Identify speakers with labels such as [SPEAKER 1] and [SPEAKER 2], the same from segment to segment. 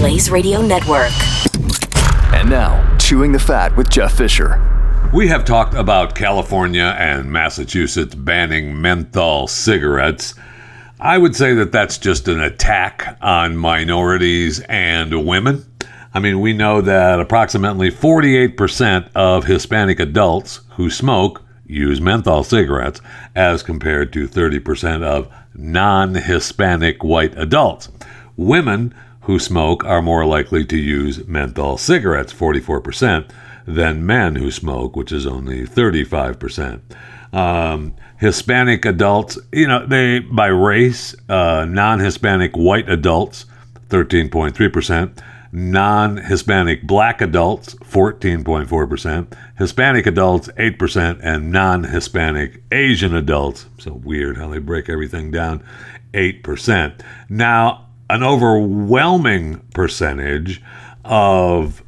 [SPEAKER 1] Blaze Radio Network.
[SPEAKER 2] And now, Chewing the Fat with Jeff Fisher.
[SPEAKER 3] We have talked about California and Massachusetts banning menthol cigarettes. I would say that that's just an attack on minorities and women. I mean, we know that approximately 48% of Hispanic adults who smoke use menthol cigarettes, as compared to 30% of non Hispanic white adults. Women who smoke are more likely to use menthol cigarettes, 44%, than men who smoke, which is only 35%. Um, Hispanic adults, you know, they by race, uh, non Hispanic white adults, 13.3%, non Hispanic black adults, 14.4%, Hispanic adults, 8%, and non Hispanic Asian adults, so weird how they break everything down, 8%. Now, an overwhelming percentage of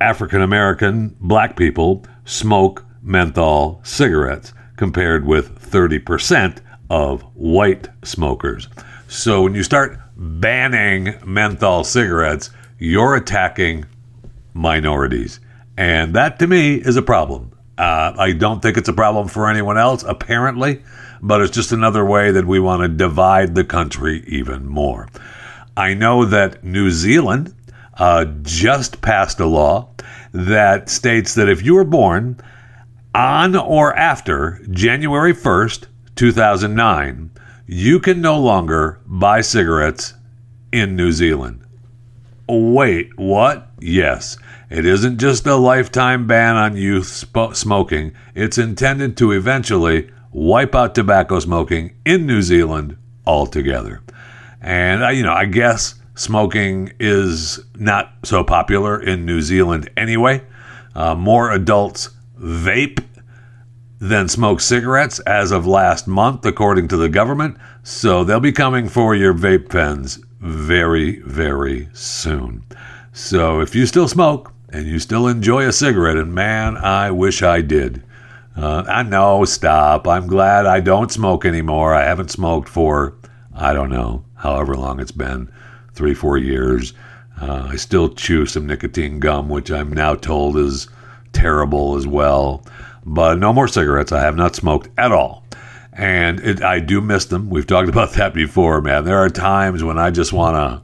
[SPEAKER 3] African American black people smoke menthol cigarettes compared with 30% of white smokers. So when you start banning menthol cigarettes, you're attacking minorities. And that to me is a problem. Uh, I don't think it's a problem for anyone else, apparently, but it's just another way that we want to divide the country even more. I know that New Zealand uh, just passed a law that states that if you were born on or after January 1st, 2009, you can no longer buy cigarettes in New Zealand. Wait, what? Yes. It isn't just a lifetime ban on youth sp- smoking, it's intended to eventually wipe out tobacco smoking in New Zealand altogether. And, uh, you know, I guess smoking is not so popular in New Zealand anyway. Uh, more adults vape than smoke cigarettes as of last month, according to the government. So they'll be coming for your vape pens very, very soon. So if you still smoke and you still enjoy a cigarette, and man, I wish I did. Uh, I know, stop. I'm glad I don't smoke anymore. I haven't smoked for, I don't know, however long it's been three, four years. Uh, I still chew some nicotine gum, which I'm now told is terrible as well. But no more cigarettes. I have not smoked at all. And it, I do miss them. We've talked about that before, man. There are times when I just want to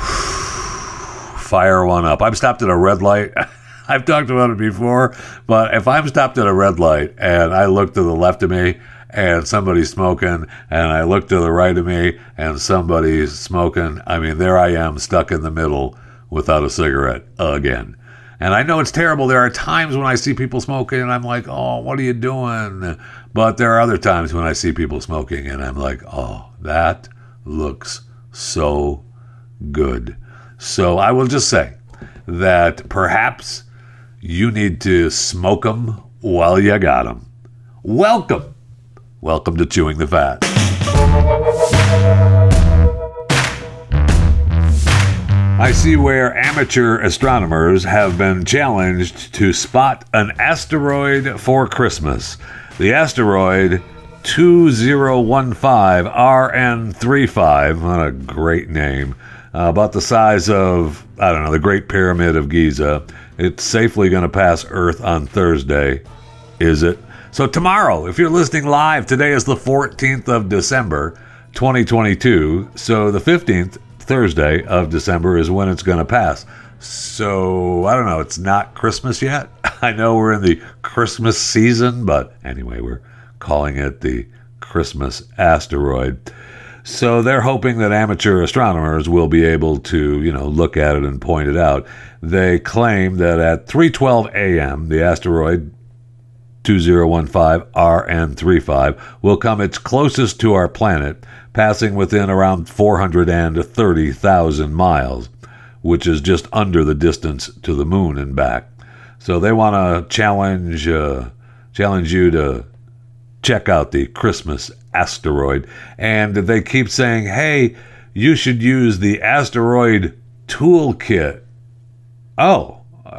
[SPEAKER 3] fire one up. I'm stopped at a red light. I've talked about it before, but if I'm stopped at a red light and I look to the left of me and somebody's smoking, and I look to the right of me and somebody's smoking. I mean, there I am stuck in the middle without a cigarette again. And I know it's terrible. There are times when I see people smoking and I'm like, oh, what are you doing? But there are other times when I see people smoking and I'm like, oh, that looks so good. So I will just say that perhaps you need to smoke them while you got them. Welcome Welcome to Chewing the Fat. I see where amateur astronomers have been challenged to spot an asteroid for Christmas. The asteroid 2015 RN35, what a great name, uh, about the size of, I don't know, the Great Pyramid of Giza. It's safely going to pass Earth on Thursday. Is it? So, tomorrow, if you're listening live, today is the 14th of December, 2022. So, the 15th, Thursday of December, is when it's going to pass. So, I don't know. It's not Christmas yet. I know we're in the Christmas season, but anyway, we're calling it the Christmas asteroid. So they're hoping that amateur astronomers will be able to, you know, look at it and point it out. They claim that at 3:12 a.m. the asteroid 2015 RN35 will come its closest to our planet, passing within around 430,000 miles. which is just under the distance to the moon and back. So they want to challenge uh, challenge you to check out the Christmas asteroid, and they keep saying, "Hey, you should use the asteroid toolkit." Oh, uh,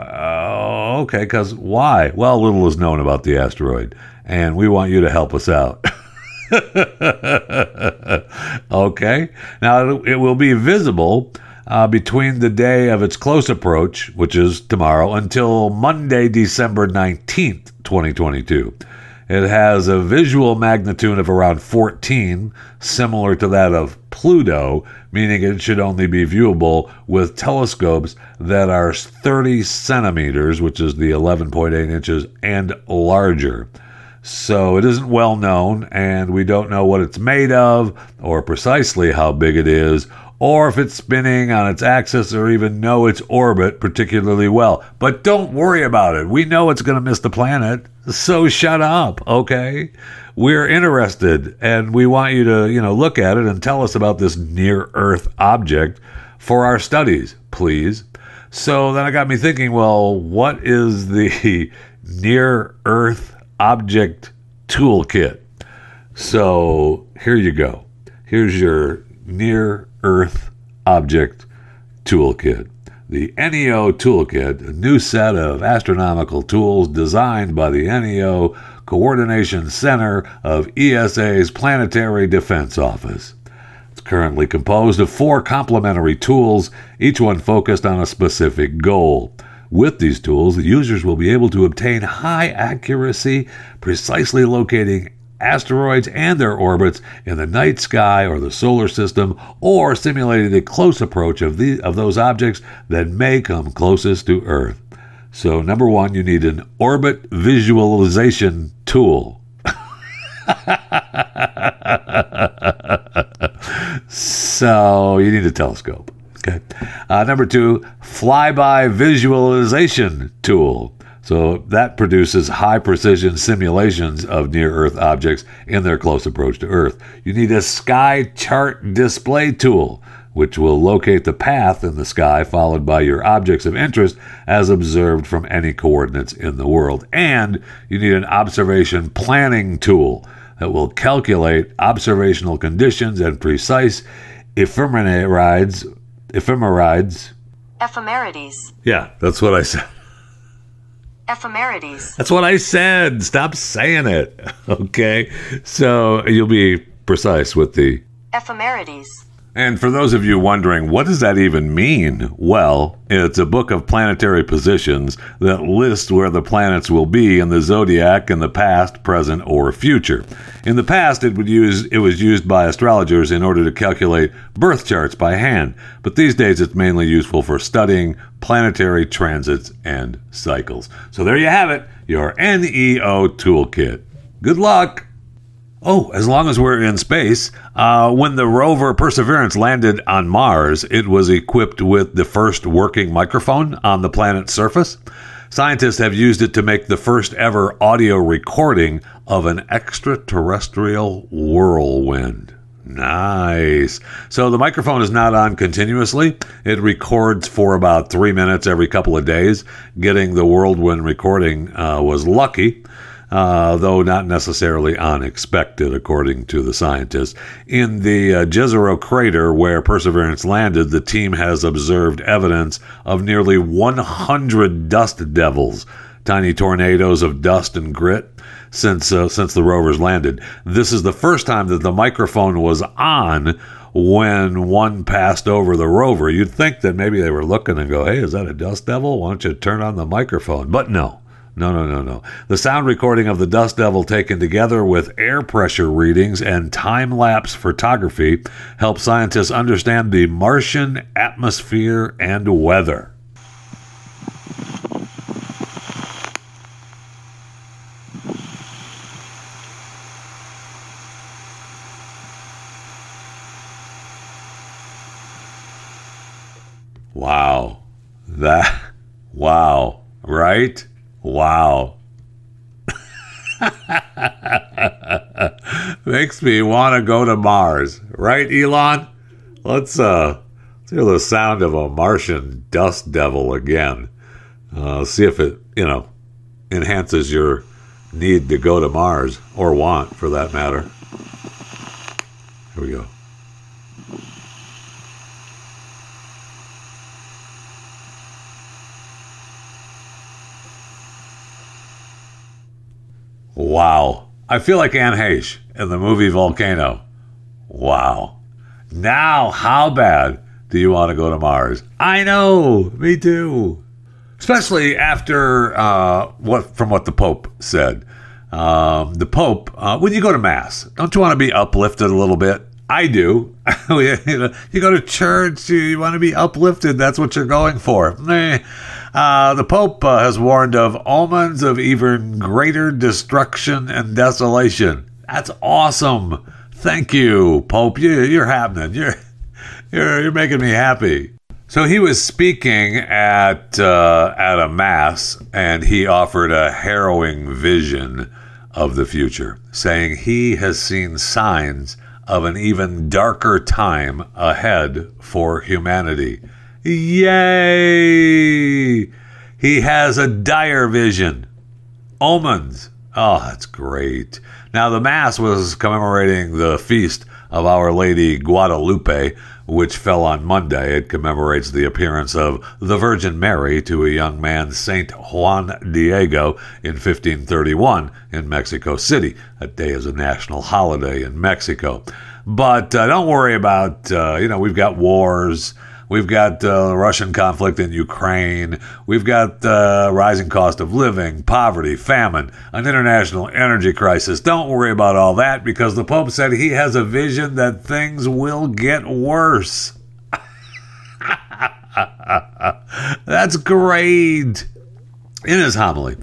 [SPEAKER 3] okay. Because why? Well, little is known about the asteroid, and we want you to help us out. okay. Now it will be visible uh, between the day of its close approach, which is tomorrow, until Monday, December 19th, 2022. It has a visual magnitude of around 14, similar to that of Pluto, meaning it should only be viewable with telescopes that are 30 centimeters, which is the 11.8 inches, and larger. So it isn't well known, and we don't know what it's made of, or precisely how big it is, or if it's spinning on its axis, or even know its orbit particularly well. But don't worry about it. We know it's going to miss the planet, so shut up, okay? We're interested, and we want you to, you know, look at it and tell us about this near Earth object for our studies, please. So then it got me thinking, well, what is the near Earth object toolkit. So here you go. Here's your near Earth object toolkit. The NEO Toolkit, a new set of astronomical tools designed by the NEO Coordination Center of ESA's Planetary Defense Office. It's currently composed of four complementary tools, each one focused on a specific goal. With these tools, the users will be able to obtain high accuracy, precisely locating asteroids and their orbits in the night sky or the solar system, or simulating the close approach of, the, of those objects that may come closest to Earth. So, number one, you need an orbit visualization tool. so, you need a telescope. Okay. Uh, number two, flyby visualization tool. So that produces high precision simulations of near Earth objects in their close approach to Earth. You need a sky chart display tool, which will locate the path in the sky followed by your objects of interest as observed from any coordinates in the world. And you need an observation planning tool that will calculate observational conditions and precise ephemerides ephemerides.
[SPEAKER 4] Ephemerides.
[SPEAKER 3] Yeah, that's what I said.
[SPEAKER 4] Ephemerides.
[SPEAKER 3] That's what I said. Stop saying it. Okay. So you'll be precise with the
[SPEAKER 4] Ephemerides.
[SPEAKER 3] And for those of you wondering, what does that even mean? Well, it's a book of planetary positions that lists where the planets will be in the zodiac in the past, present, or future. In the past, it would use it was used by astrologers in order to calculate birth charts by hand, but these days it's mainly useful for studying planetary transits and cycles. So there you have it, your NEO toolkit. Good luck. Oh, as long as we're in space, uh, when the rover Perseverance landed on Mars, it was equipped with the first working microphone on the planet's surface. Scientists have used it to make the first ever audio recording of an extraterrestrial whirlwind. Nice. So the microphone is not on continuously. It records for about three minutes every couple of days. Getting the whirlwind recording uh, was lucky uh, though not necessarily unexpected, according to the scientists. In the uh, Jezero crater where Perseverance landed, the team has observed evidence of nearly 100 dust devils, tiny tornadoes of dust and grit. Since uh, since the rovers landed, this is the first time that the microphone was on when one passed over the rover. You'd think that maybe they were looking and go, "Hey, is that a dust devil? Why don't you turn on the microphone?" But no, no, no, no, no. The sound recording of the Dust Devil taken together with air pressure readings and time lapse photography helps scientists understand the Martian atmosphere and weather. Wow. That, wow, right? Wow. Makes me want to go to Mars, right, Elon? Let's uh, let's hear the sound of a Martian dust devil again. Uh, see if it, you know, enhances your need to go to Mars, or want for that matter. Here we go. Wow. I feel like Anne Heche in the movie Volcano. Wow. Now, how bad do you want to go to Mars? I know, me too. Especially after uh, what from what the Pope said. Um, the Pope, uh, when you go to Mass, don't you want to be uplifted a little bit? I do. you go to church, you want to be uplifted. That's what you're going for. Uh, the Pope uh, has warned of omens of even greater destruction and desolation. That's awesome. Thank you, Pope. You, you're happening. You're, you're, you're making me happy. So he was speaking at uh, at a mass, and he offered a harrowing vision of the future, saying he has seen signs of an even darker time ahead for humanity. Yay! He has a dire vision. Omens. Oh, that's great. Now, the Mass was commemorating the feast of Our Lady Guadalupe, which fell on Monday. It commemorates the appearance of the Virgin Mary to a young man, Saint Juan Diego, in 1531 in Mexico City. That day is a national holiday in Mexico. But uh, don't worry about, uh, you know, we've got wars. We've got uh, Russian conflict in Ukraine. We've got uh, rising cost of living, poverty, famine, an international energy crisis. Don't worry about all that because the Pope said he has a vision that things will get worse. That's great. In his homily,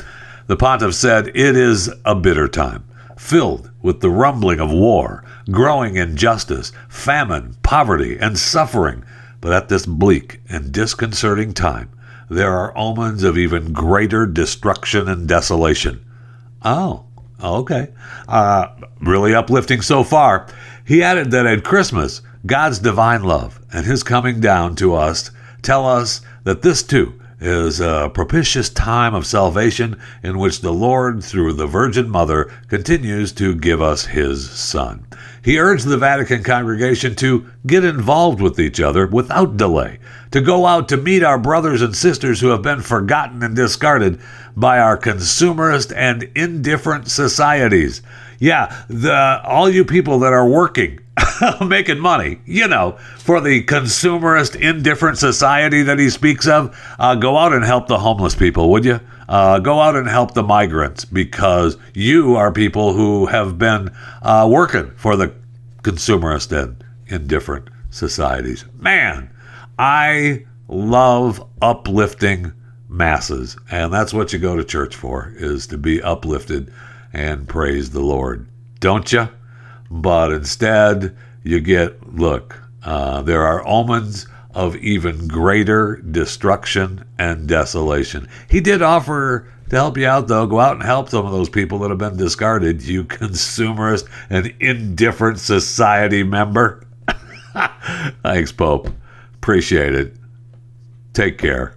[SPEAKER 3] the pontiff said, It is a bitter time, filled with the rumbling of war, growing injustice, famine, poverty, and suffering but at this bleak and disconcerting time, there are omens of even greater destruction and desolation. Oh, okay. Uh, really uplifting so far. He added that at Christmas, God's divine love and his coming down to us tell us that this too is a uh, propitious time of salvation in which the Lord, through the Virgin Mother, continues to give us his Son. He urged the Vatican congregation to get involved with each other without delay, to go out to meet our brothers and sisters who have been forgotten and discarded by our consumerist and indifferent societies. Yeah, the all you people that are working making money, you know, for the consumerist, indifferent society that he speaks of, uh, go out and help the homeless people, would you? Uh, go out and help the migrants because you are people who have been uh, working for the consumerist and indifferent societies. Man, I love uplifting masses, and that's what you go to church for: is to be uplifted and praise the Lord, don't you? But instead, you get look, uh, there are omens of even greater destruction and desolation. He did offer to help you out, though. Go out and help some of those people that have been discarded, you consumerist and indifferent society member. Thanks, Pope. Appreciate it. Take care.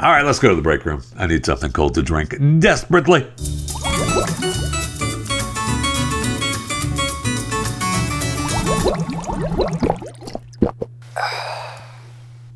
[SPEAKER 3] All right, let's go to the break room. I need something cold to drink desperately.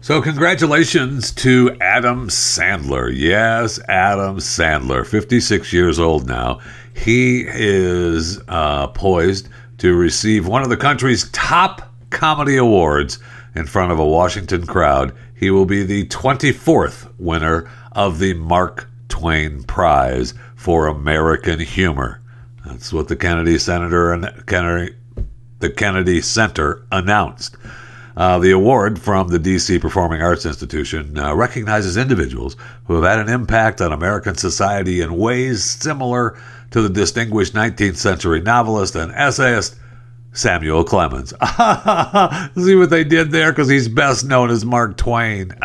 [SPEAKER 3] So, congratulations to Adam Sandler. Yes, Adam Sandler, 56 years old now. He is uh, poised to receive one of the country's top comedy awards in front of a Washington crowd. He will be the 24th winner of the Mark Twain Prize for American Humor. That's what the Kennedy Senator and Kennedy, the Kennedy Center announced. Uh, the award from the DC Performing Arts Institution uh, recognizes individuals who have had an impact on American society in ways similar to the distinguished 19th century novelist and essayist Samuel Clemens. See what they did there? Because he's best known as Mark Twain.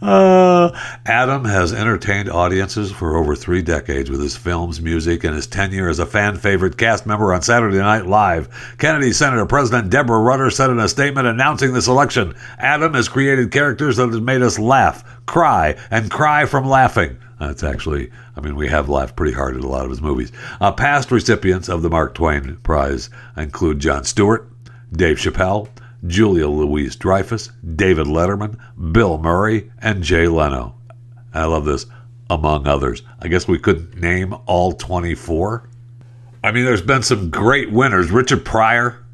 [SPEAKER 3] uh, Adam has entertained audiences for over three decades with his films, music, and his tenure as a fan favorite cast member on Saturday Night Live. Kennedy Senator President Deborah Rutter said in a statement announcing the selection Adam has created characters that have made us laugh, cry, and cry from laughing. That's actually, I mean, we have laughed pretty hard at a lot of his movies. Uh, past recipients of the Mark Twain Prize include Jon Stewart, Dave Chappelle, Julia Louise Dreyfus, David Letterman, Bill Murray, and Jay Leno. I love this, among others. I guess we could name all 24. I mean, there's been some great winners. Richard Pryor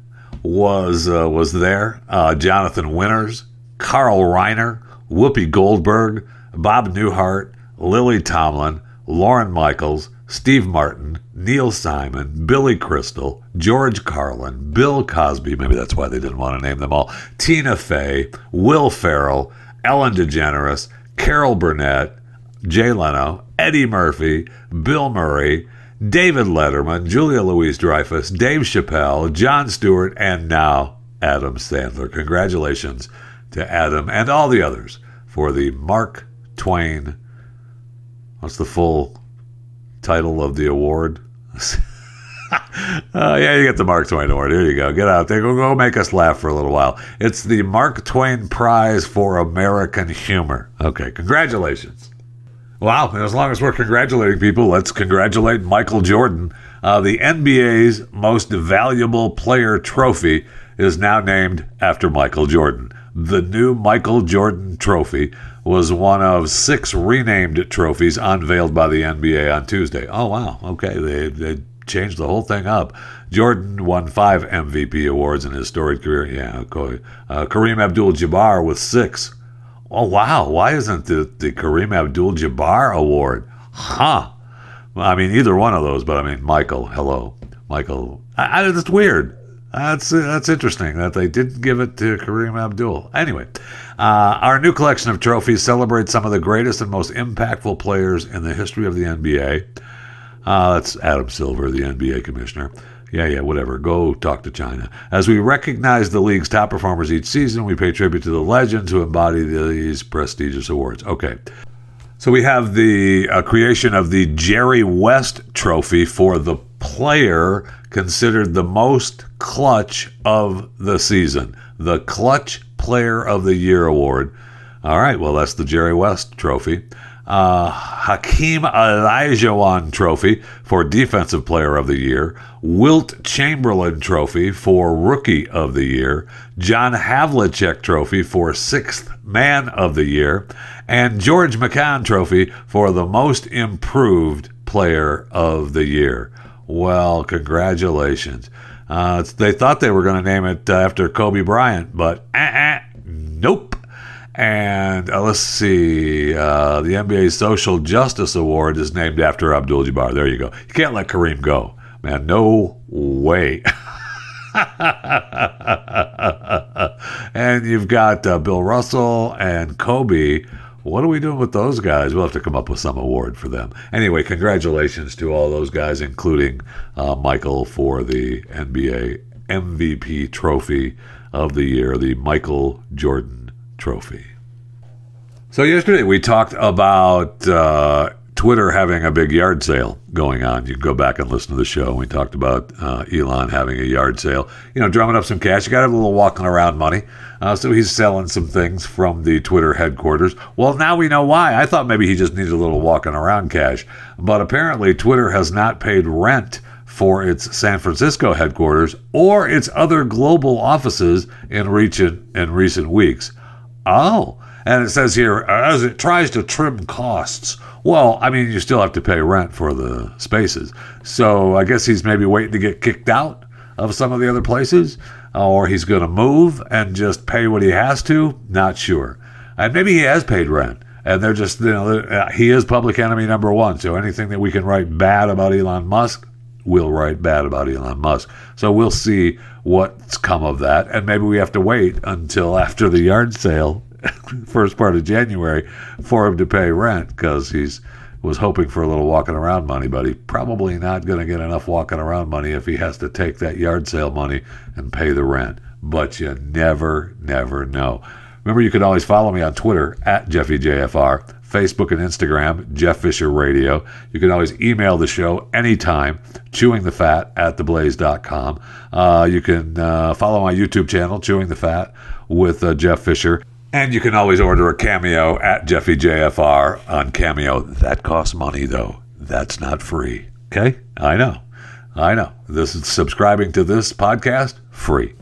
[SPEAKER 3] was uh, was there. Uh, Jonathan Winters, Carl Reiner, Whoopi Goldberg, Bob Newhart, Lily Tomlin, Lorne Michaels, Steve Martin, Neil Simon, Billy Crystal, George Carlin, Bill Cosby, maybe that's why they didn't want to name them all, Tina Fey, Will Ferrell, Ellen DeGeneres, Carol Burnett, Jay Leno, Eddie Murphy, Bill Murray, David Letterman, Julia Louise Dreyfus, Dave Chappelle, Jon Stewart, and now Adam Sandler. Congratulations to Adam and all the others for the Mark Twain. What's the full title of the award? uh, yeah, you get the Mark Twain Award. Here you go. Get out there. Go, go make us laugh for a little while. It's the Mark Twain Prize for American Humor. Okay, congratulations. Wow, and as long as we're congratulating people, let's congratulate Michael Jordan. Uh, the NBA's most valuable player trophy is now named after Michael Jordan. The new Michael Jordan trophy was one of six renamed trophies unveiled by the NBA on Tuesday. Oh, wow. Okay. They, they changed the whole thing up. Jordan won five MVP awards in his storied career. Yeah. Uh, Kareem Abdul Jabbar with six. Oh, wow. Why isn't the, the Kareem Abdul Jabbar award? Huh. I mean, either one of those, but I mean, Michael, hello. Michael. I, I, that's weird. That's that's interesting that they didn't give it to Kareem Abdul. Anyway, uh, our new collection of trophies celebrates some of the greatest and most impactful players in the history of the NBA. Uh, that's Adam Silver, the NBA commissioner. Yeah, yeah, whatever. Go talk to China. As we recognize the league's top performers each season, we pay tribute to the legends who embody these prestigious awards. Okay. So we have the uh, creation of the Jerry West Trophy for the player considered the most clutch of the season, the Clutch Player of the Year award. All right, well, that's the Jerry West Trophy. Uh, Hakeem Olajuwon Trophy for Defensive Player of the Year, Wilt Chamberlain Trophy for Rookie of the Year, John Havlicek Trophy for Sixth Man of the Year, and George Mikan Trophy for the Most Improved Player of the Year. Well, congratulations. Uh, they thought they were going to name it uh, after Kobe Bryant, but uh-uh, nope. And uh, let's see, uh, the NBA Social Justice Award is named after Abdul Jabbar. There you go. You can't let Kareem go, man. No way. and you've got uh, Bill Russell and Kobe what are we doing with those guys? We'll have to come up with some award for them. Anyway, congratulations to all those guys, including uh, Michael for the NBA MVP trophy of the year, the Michael Jordan Trophy. So, yesterday we talked about uh, Twitter having a big yard sale going on. You can go back and listen to the show. We talked about uh, Elon having a yard sale, you know, drumming up some cash. You got to have a little walking around money. Uh, so he's selling some things from the Twitter headquarters. Well, now we know why. I thought maybe he just needed a little walking around cash. But apparently, Twitter has not paid rent for its San Francisco headquarters or its other global offices in recent, in recent weeks. Oh, and it says here, as it tries to trim costs. Well, I mean, you still have to pay rent for the spaces. So I guess he's maybe waiting to get kicked out of some of the other places or he's going to move and just pay what he has to. Not sure. And maybe he has paid rent, and they're just, you know, uh, he is public enemy number one. So anything that we can write bad about Elon Musk, we'll write bad about Elon Musk. So we'll see what's come of that, and maybe we have to wait until after the yard sale, first part of January, for him to pay rent because he's was hoping for a little walking around money, but he probably not going to get enough walking around money if he has to take that yard sale money and pay the rent. But you never, never know. Remember, you can always follow me on Twitter at JeffyJFR, Facebook and Instagram, Jeff Fisher Radio. You can always email the show anytime, chewingthefat at theblaze.com. Uh, you can uh, follow my YouTube channel, Chewing the Fat, with uh, Jeff Fisher. And you can always order a cameo at JeffyJFR on Cameo. That costs money, though. That's not free. Okay? I know. I know. This is subscribing to this podcast, free.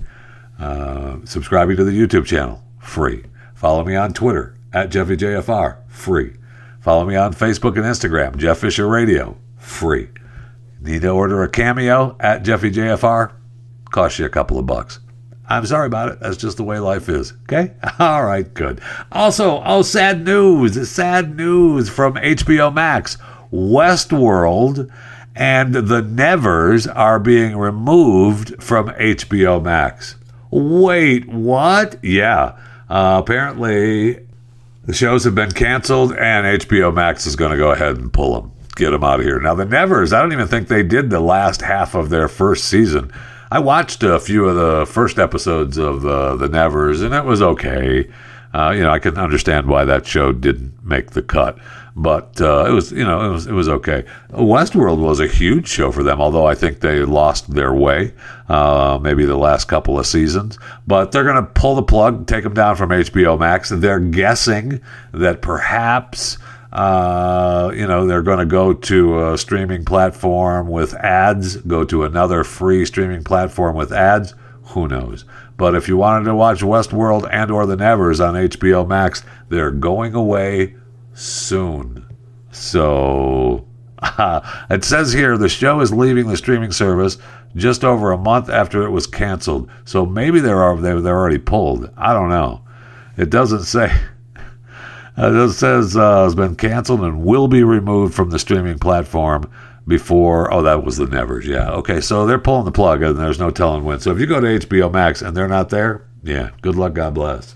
[SPEAKER 3] Uh, subscribing to the YouTube channel, free. Follow me on Twitter at JeffyJFR, free. Follow me on Facebook and Instagram, Jeff Fisher Radio, free. Need to order a cameo at JeffyJFR? Cost you a couple of bucks. I'm sorry about it. That's just the way life is. Okay? All right, good. Also, oh, sad news. Sad news from HBO Max. Westworld and The Nevers are being removed from HBO Max. Wait, what? Yeah. Uh, apparently, the shows have been canceled, and HBO Max is going to go ahead and pull them, get them out of here. Now, The Nevers, I don't even think they did the last half of their first season. I watched a few of the first episodes of uh, The Nevers, and it was okay. Uh, you know, I can understand why that show didn't make the cut, but uh, it was, you know, it was it was okay. Westworld was a huge show for them, although I think they lost their way, uh, maybe the last couple of seasons. But they're going to pull the plug, take them down from HBO Max, and they're guessing that perhaps. Uh, you know, they're going to go to a streaming platform with ads, go to another free streaming platform with ads. Who knows? But if you wanted to watch Westworld and or The Nevers on HBO Max, they're going away soon. So it says here the show is leaving the streaming service just over a month after it was canceled. So maybe they're, they're already pulled. I don't know. It doesn't say. It says uh, has been canceled and will be removed from the streaming platform before. Oh, that was the Nevers. Yeah. Okay. So they're pulling the plug, and there's no telling when. So if you go to HBO Max and they're not there, yeah, good luck. God bless.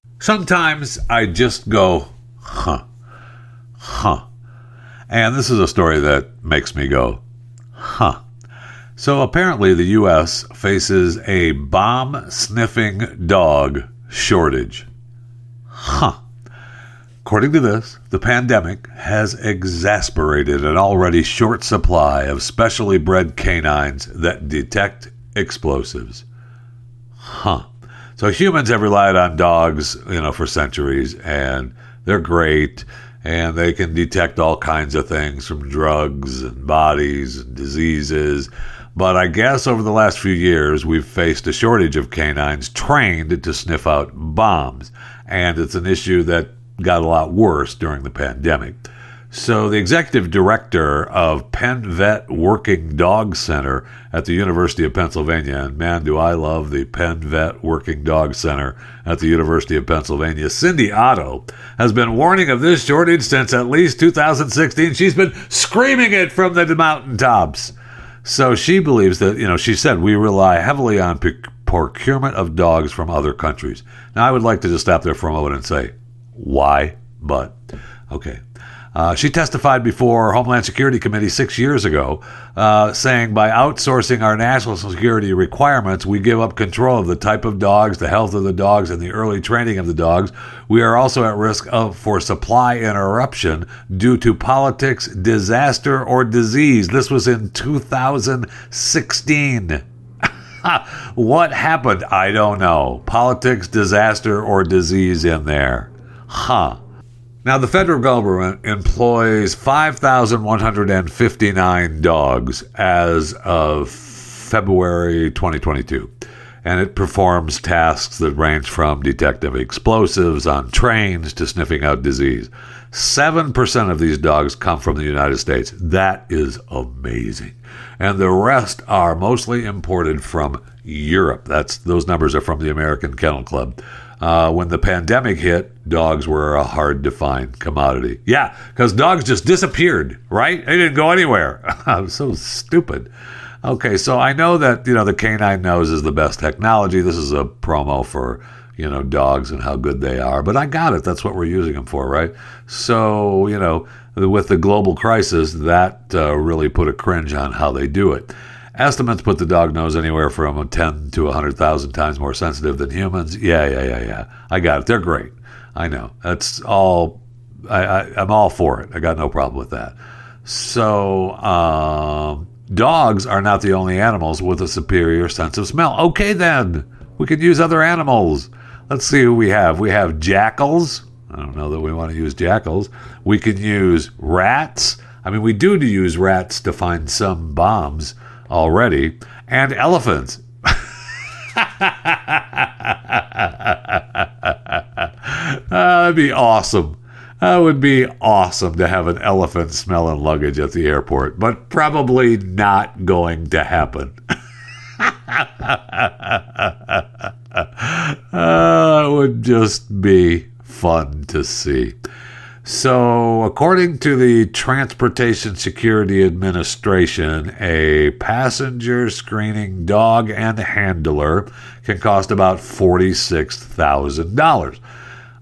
[SPEAKER 3] Sometimes I just go, huh, huh. And this is a story that makes me go, huh. So apparently, the U.S. faces a bomb sniffing dog shortage. Huh. According to this, the pandemic has exasperated an already short supply of specially bred canines that detect explosives. Huh. So humans have relied on dogs, you know, for centuries, and they're great, and they can detect all kinds of things from drugs and bodies and diseases. But I guess over the last few years, we've faced a shortage of canines trained to sniff out bombs, and it's an issue that got a lot worse during the pandemic. So, the executive director of Penn Vet Working Dog Center at the University of Pennsylvania, and man, do I love the Penn Vet Working Dog Center at the University of Pennsylvania, Cindy Otto, has been warning of this shortage since at least 2016. She's been screaming it from the mountaintops. So, she believes that, you know, she said we rely heavily on procurement of dogs from other countries. Now, I would like to just stop there for a moment and say, why? But, okay. Uh, she testified before Homeland Security Committee six years ago, uh, saying by outsourcing our national security requirements, we give up control of the type of dogs, the health of the dogs, and the early training of the dogs. We are also at risk of for supply interruption due to politics, disaster, or disease. This was in 2016. what happened? I don't know. Politics, disaster, or disease in there. Huh. Now, the federal government employs 5,159 dogs as of February 2022, and it performs tasks that range from detecting explosives on trains to sniffing out disease. 7% of these dogs come from the United States. That is amazing. And the rest are mostly imported from Europe. That's those numbers are from the American Kennel Club. Uh, when the pandemic hit, dogs were a hard to find commodity. Yeah, because dogs just disappeared, right? They didn't go anywhere. I'm so stupid. Okay, so I know that you know the canine nose is the best technology. This is a promo for you know dogs and how good they are, but I got it. That's what we're using them for, right? So you know, with the global crisis, that uh, really put a cringe on how they do it. Estimates put the dog nose anywhere from 10 to 100,000 times more sensitive than humans. Yeah, yeah, yeah, yeah. I got it. They're great. I know. That's all. I, I, am all for it. I got no problem with that. So, um, dogs are not the only animals with a superior sense of smell. Okay, then. We could use other animals. Let's see who we have. We have jackals. I don't know that we want to use jackals. We can use rats. I mean, we do use rats to find some bombs already, and elephants. that'd be awesome. That would be awesome to have an elephant smelling luggage at the airport, but probably not going to happen. uh, it would just be fun to see. So, according to the Transportation Security Administration, a passenger screening dog and handler can cost about $46,000.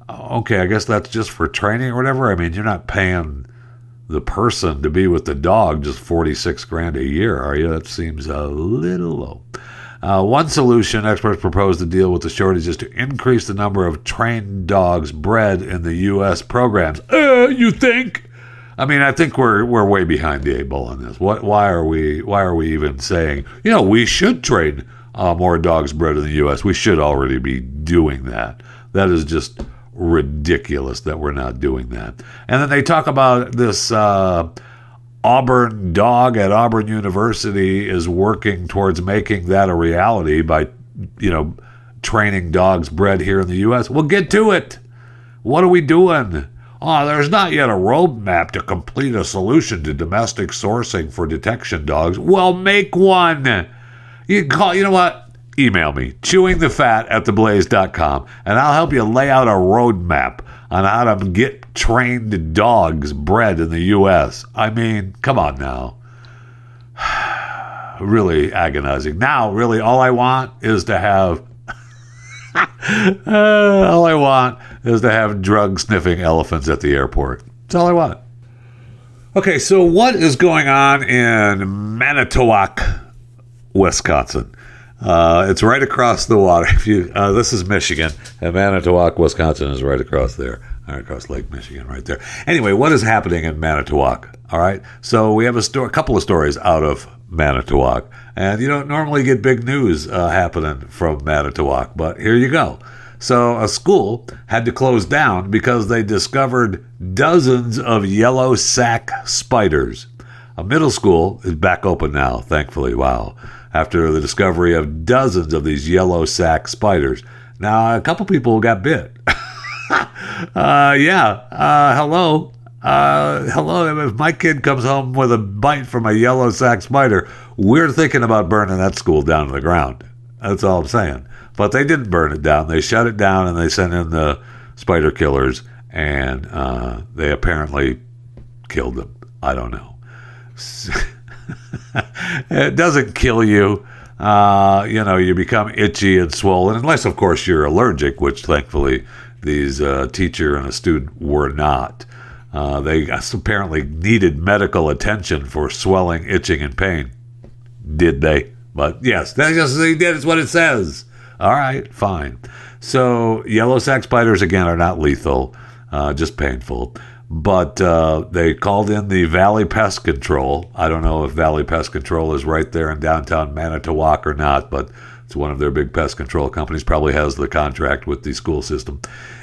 [SPEAKER 3] Okay, I guess that's just for training or whatever. I mean, you're not paying the person to be with the dog just 46 grand a year, are you? That seems a little low. Uh, one solution experts propose to deal with the shortage is to increase the number of trained dogs bred in the U.S. programs. Uh, you think? I mean, I think we're we're way behind the eight ball on this. What? Why are we? Why are we even saying? You know, we should train uh, more dogs bred in the U.S. We should already be doing that. That is just ridiculous that we're not doing that. And then they talk about this. Auburn dog at Auburn University is working towards making that a reality by, you know, training dogs bred here in the U.S. Well, get to it. What are we doing? Oh, there's not yet a roadmap to complete a solution to domestic sourcing for detection dogs. Well, make one. You call, you know what? Email me, chewingthefat at theblaze.com, and I'll help you lay out a roadmap on how to get trained dogs bred in the U.S. I mean, come on now. really agonizing. Now, really, all I want is to have. uh, all I want is to have drug sniffing elephants at the airport. That's all I want. Okay, so what is going on in Manitowoc, Wisconsin? Uh, it's right across the water. If you, uh, this is Michigan, and Manitowoc, Wisconsin is right across there, right across Lake Michigan, right there. Anyway, what is happening in Manitowoc? All right, so we have a, sto- a couple of stories out of Manitowoc, and you don't normally get big news uh, happening from Manitowoc, but here you go. So a school had to close down because they discovered dozens of yellow sac spiders. A middle school is back open now, thankfully. Wow after the discovery of dozens of these yellow sac spiders. Now, a couple people got bit. uh, yeah. Uh, hello. Uh, hello. If my kid comes home with a bite from a yellow sac spider, we're thinking about burning that school down to the ground. That's all I'm saying. But they didn't burn it down. They shut it down and they sent in the spider killers, and uh, they apparently killed them. I don't know. it doesn't kill you. Uh, you know, you become itchy and swollen, unless, of course, you're allergic, which thankfully these uh, teacher and a student were not. Uh, they apparently needed medical attention for swelling, itching, and pain. Did they? But yes, that's just they did. It's what it says. All right, fine. So yellow sac spiders again are not lethal, uh, just painful. But uh, they called in the Valley Pest Control. I don't know if Valley Pest Control is right there in downtown Manitowoc or not, but it's one of their big pest control companies. Probably has the contract with the school system.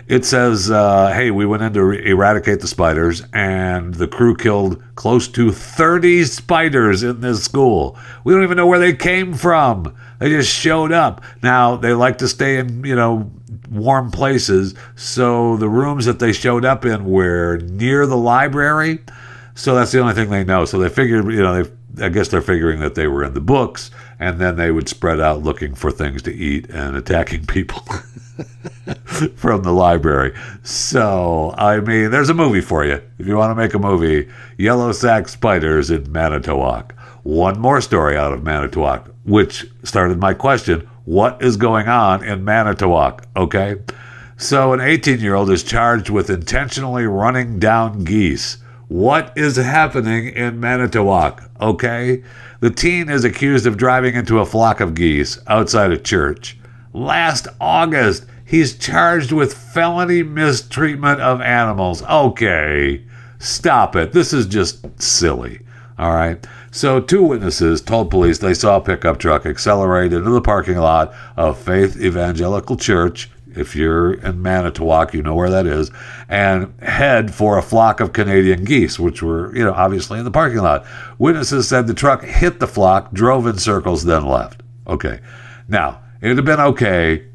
[SPEAKER 3] It says, uh, "Hey, we went in to eradicate the spiders, and the crew killed close to 30 spiders in this school. We don't even know where they came from. They just showed up. Now they like to stay in, you know." Warm places so the rooms that they showed up in were near the library so that's the only thing they know so they figured you know they I guess they're figuring that they were in the books, and then they would spread out looking for things to eat and attacking people from the library. So, I mean, there's a movie for you. If you want to make a movie, Yellow Sac Spiders in Manitowoc. One more story out of Manitowoc, which started my question what is going on in Manitowoc? Okay. So, an 18 year old is charged with intentionally running down geese. What is happening in Manitowoc? Okay. The teen is accused of driving into a flock of geese outside a church. Last August, he's charged with felony mistreatment of animals. Okay. Stop it. This is just silly. All right. So, two witnesses told police they saw a pickup truck accelerate into the parking lot of Faith Evangelical Church if you're in Manitowoc, you know where that is, and head for a flock of Canadian geese, which were, you know, obviously in the parking lot. Witnesses said the truck hit the flock, drove in circles, then left. Okay. Now, it'd have been okay.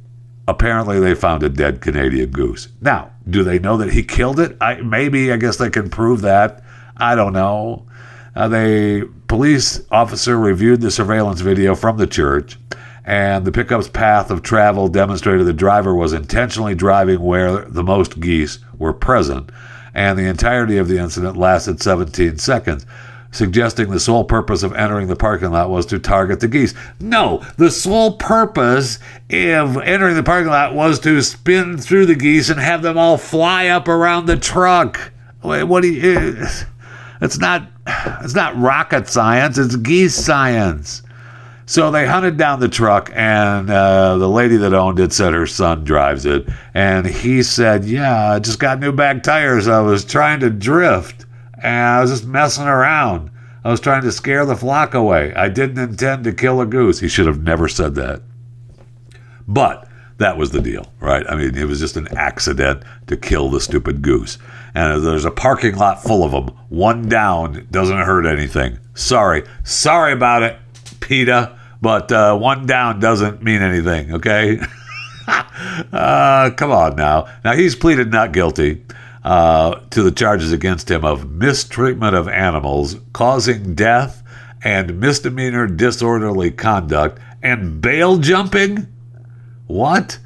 [SPEAKER 3] Apparently, they found a dead Canadian goose. Now, do they know that he killed it? I, maybe, I guess they can prove that. I don't know. Uh, the police officer reviewed the surveillance video from the church and the pickup's path of travel demonstrated the driver was intentionally driving where the most geese were present, and the entirety of the incident lasted 17 seconds, suggesting the sole purpose of entering the parking lot was to target the geese. No, the sole purpose of entering the parking lot was to spin through the geese and have them all fly up around the truck. Wait, what do you? It's not. It's not rocket science. It's geese science. So they hunted down the truck, and uh, the lady that owned it said her son drives it. And he said, Yeah, I just got new back tires. I was trying to drift, and I was just messing around. I was trying to scare the flock away. I didn't intend to kill a goose. He should have never said that. But that was the deal, right? I mean, it was just an accident to kill the stupid goose. And there's a parking lot full of them. One down doesn't hurt anything. Sorry. Sorry about it, PETA but uh, one down doesn't mean anything, okay? uh, come on now. Now, he's pleaded not guilty uh, to the charges against him of mistreatment of animals, causing death, and misdemeanor disorderly conduct, and bail jumping? What?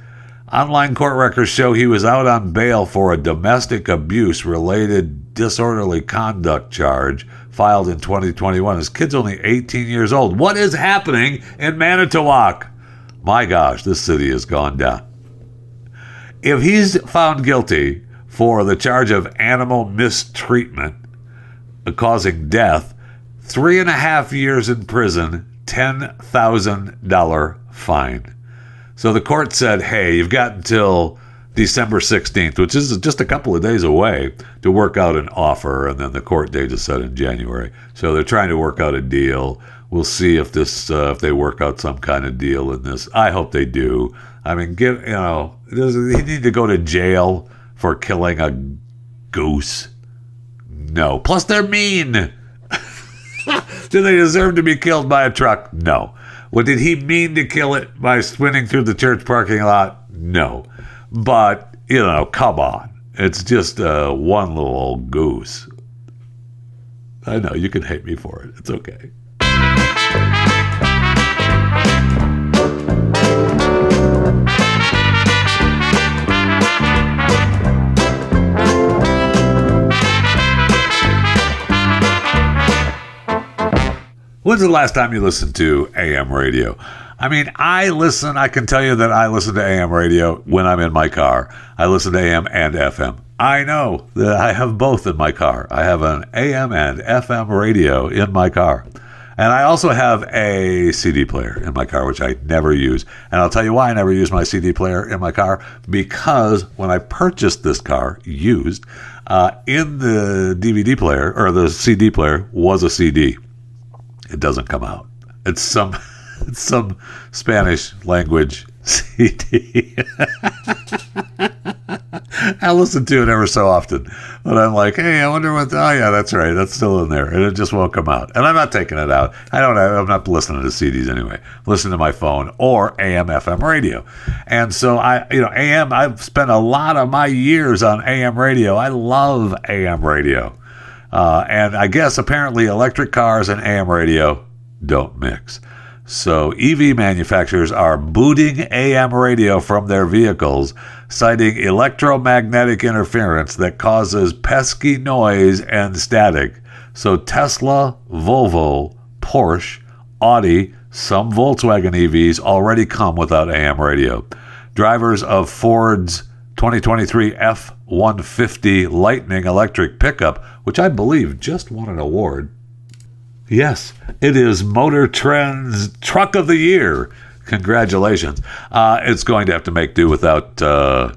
[SPEAKER 3] Online court records show he was out on bail for a domestic abuse related disorderly conduct charge filed in 2021. His kid's only 18 years old. What is happening in Manitowoc? My gosh, this city has gone down. If he's found guilty for the charge of animal mistreatment uh, causing death, three and a half years in prison, $10,000 fine. So the court said, hey, you've got until December 16th, which is just a couple of days away, to work out an offer, and then the court date is set in January. So they're trying to work out a deal. We'll see if this uh, if they work out some kind of deal in this. I hope they do. I mean, give you know, does he need to go to jail for killing a goose? No. Plus, they're mean. do they deserve to be killed by a truck? No. Well, did he mean to kill it by spinning through the church parking lot? No. But, you know, come on. It's just uh, one little old goose. I know, you can hate me for it. It's okay. When's the last time you listened to AM radio? I mean, I listen, I can tell you that I listen to AM radio when I'm in my car. I listen to AM and FM. I know that I have both in my car. I have an AM and FM radio in my car. And I also have a CD player in my car, which I never use. And I'll tell you why I never use my CD player in my car because when I purchased this car used, uh, in the DVD player or the CD player was a CD. It doesn't come out. It's some it's some Spanish language CD. I listen to it ever so often, but I'm like, hey, I wonder what. Oh yeah, that's right, that's still in there, and it just won't come out. And I'm not taking it out. I don't. I'm not listening to CDs anyway. Listen to my phone or AM/FM radio, and so I, you know, AM. I've spent a lot of my years on AM radio. I love AM radio, uh, and I guess apparently electric cars and AM radio don't mix. So EV manufacturers are booting AM radio from their vehicles, citing electromagnetic interference that causes pesky noise and static. So Tesla, Volvo, Porsche, Audi, some Volkswagen EVs already come without AM radio. Drivers of Ford's 2023 F 150 Lightning electric pickup, which I believe just won an award, Yes, it is Motor Trend's Truck of the Year. Congratulations. Uh, it's going to have to make do without uh,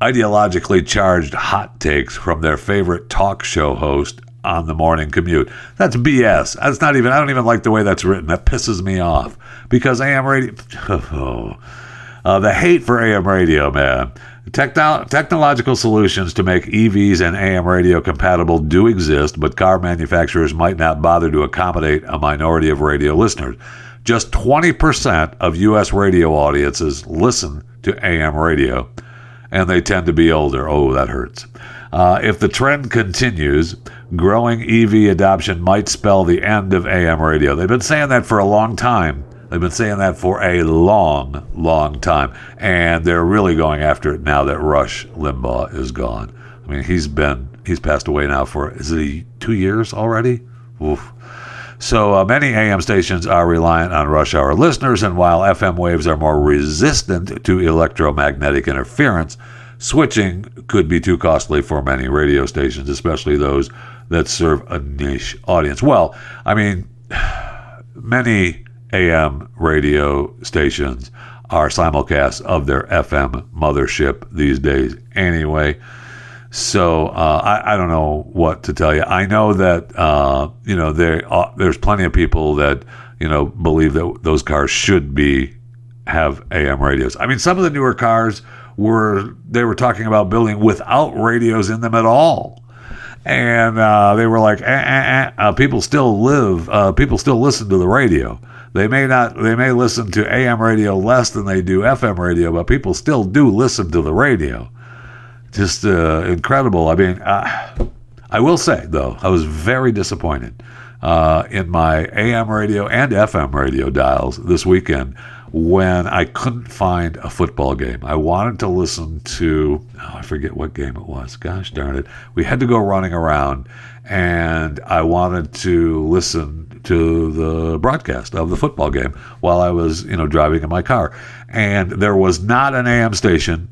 [SPEAKER 3] ideologically charged hot takes from their favorite talk show host on the morning commute. That's BS. That's not even, I don't even like the way that's written. That pisses me off because AM radio, oh, uh, the hate for AM radio, man. Techno- technological solutions to make EVs and AM radio compatible do exist, but car manufacturers might not bother to accommodate a minority of radio listeners. Just 20% of U.S. radio audiences listen to AM radio, and they tend to be older. Oh, that hurts. Uh, if the trend continues, growing EV adoption might spell the end of AM radio. They've been saying that for a long time. They've been saying that for a long, long time. And they're really going after it now that Rush Limbaugh is gone. I mean, he's been, he's passed away now for, is it two years already? Oof. So uh, many AM stations are reliant on rush hour listeners, and while FM waves are more resistant to electromagnetic interference, switching could be too costly for many radio stations, especially those that serve a niche audience. Well, I mean, many AM radio stations are simulcasts of their FM mothership these days anyway. So uh, I, I, don't know what to tell you. I know that uh, you know there uh, there's plenty of people that you know believe that those cars should be have AM radios. I mean, some of the newer cars were they were talking about building without radios in them at all, and uh, they were like, eh, eh, eh. people still live, uh, people still listen to the radio. They may not, they may listen to AM radio less than they do FM radio, but people still do listen to the radio. Just uh, incredible. I mean, I will say though, I was very disappointed uh, in my AM radio and FM radio dials this weekend when I couldn't find a football game. I wanted to listen to, oh, I forget what game it was. Gosh darn it. We had to go running around, and I wanted to listen to the broadcast of the football game while I was, you know, driving in my car. And there was not an AM station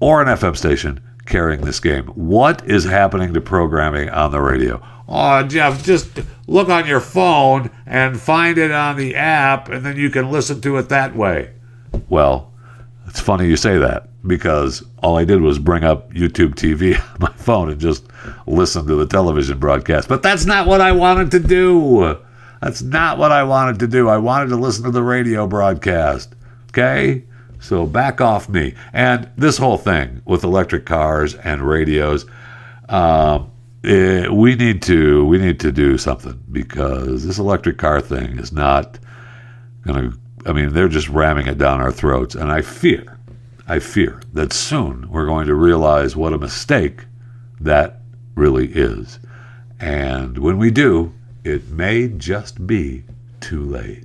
[SPEAKER 3] or an FM station carrying this game. What is happening to programming on the radio? Oh, Jeff, just look on your phone and find it on the app, and then you can listen to it that way. Well, it's funny you say that because all I did was bring up YouTube TV on my phone and just listen to the television broadcast. But that's not what I wanted to do. That's not what I wanted to do. I wanted to listen to the radio broadcast. Okay? So back off me. And this whole thing with electric cars and radios, it, we need to we need to do something because this electric car thing is not going to. I mean, they're just ramming it down our throats, and I fear, I fear that soon we're going to realize what a mistake that really is. And when we do, it may just be too late.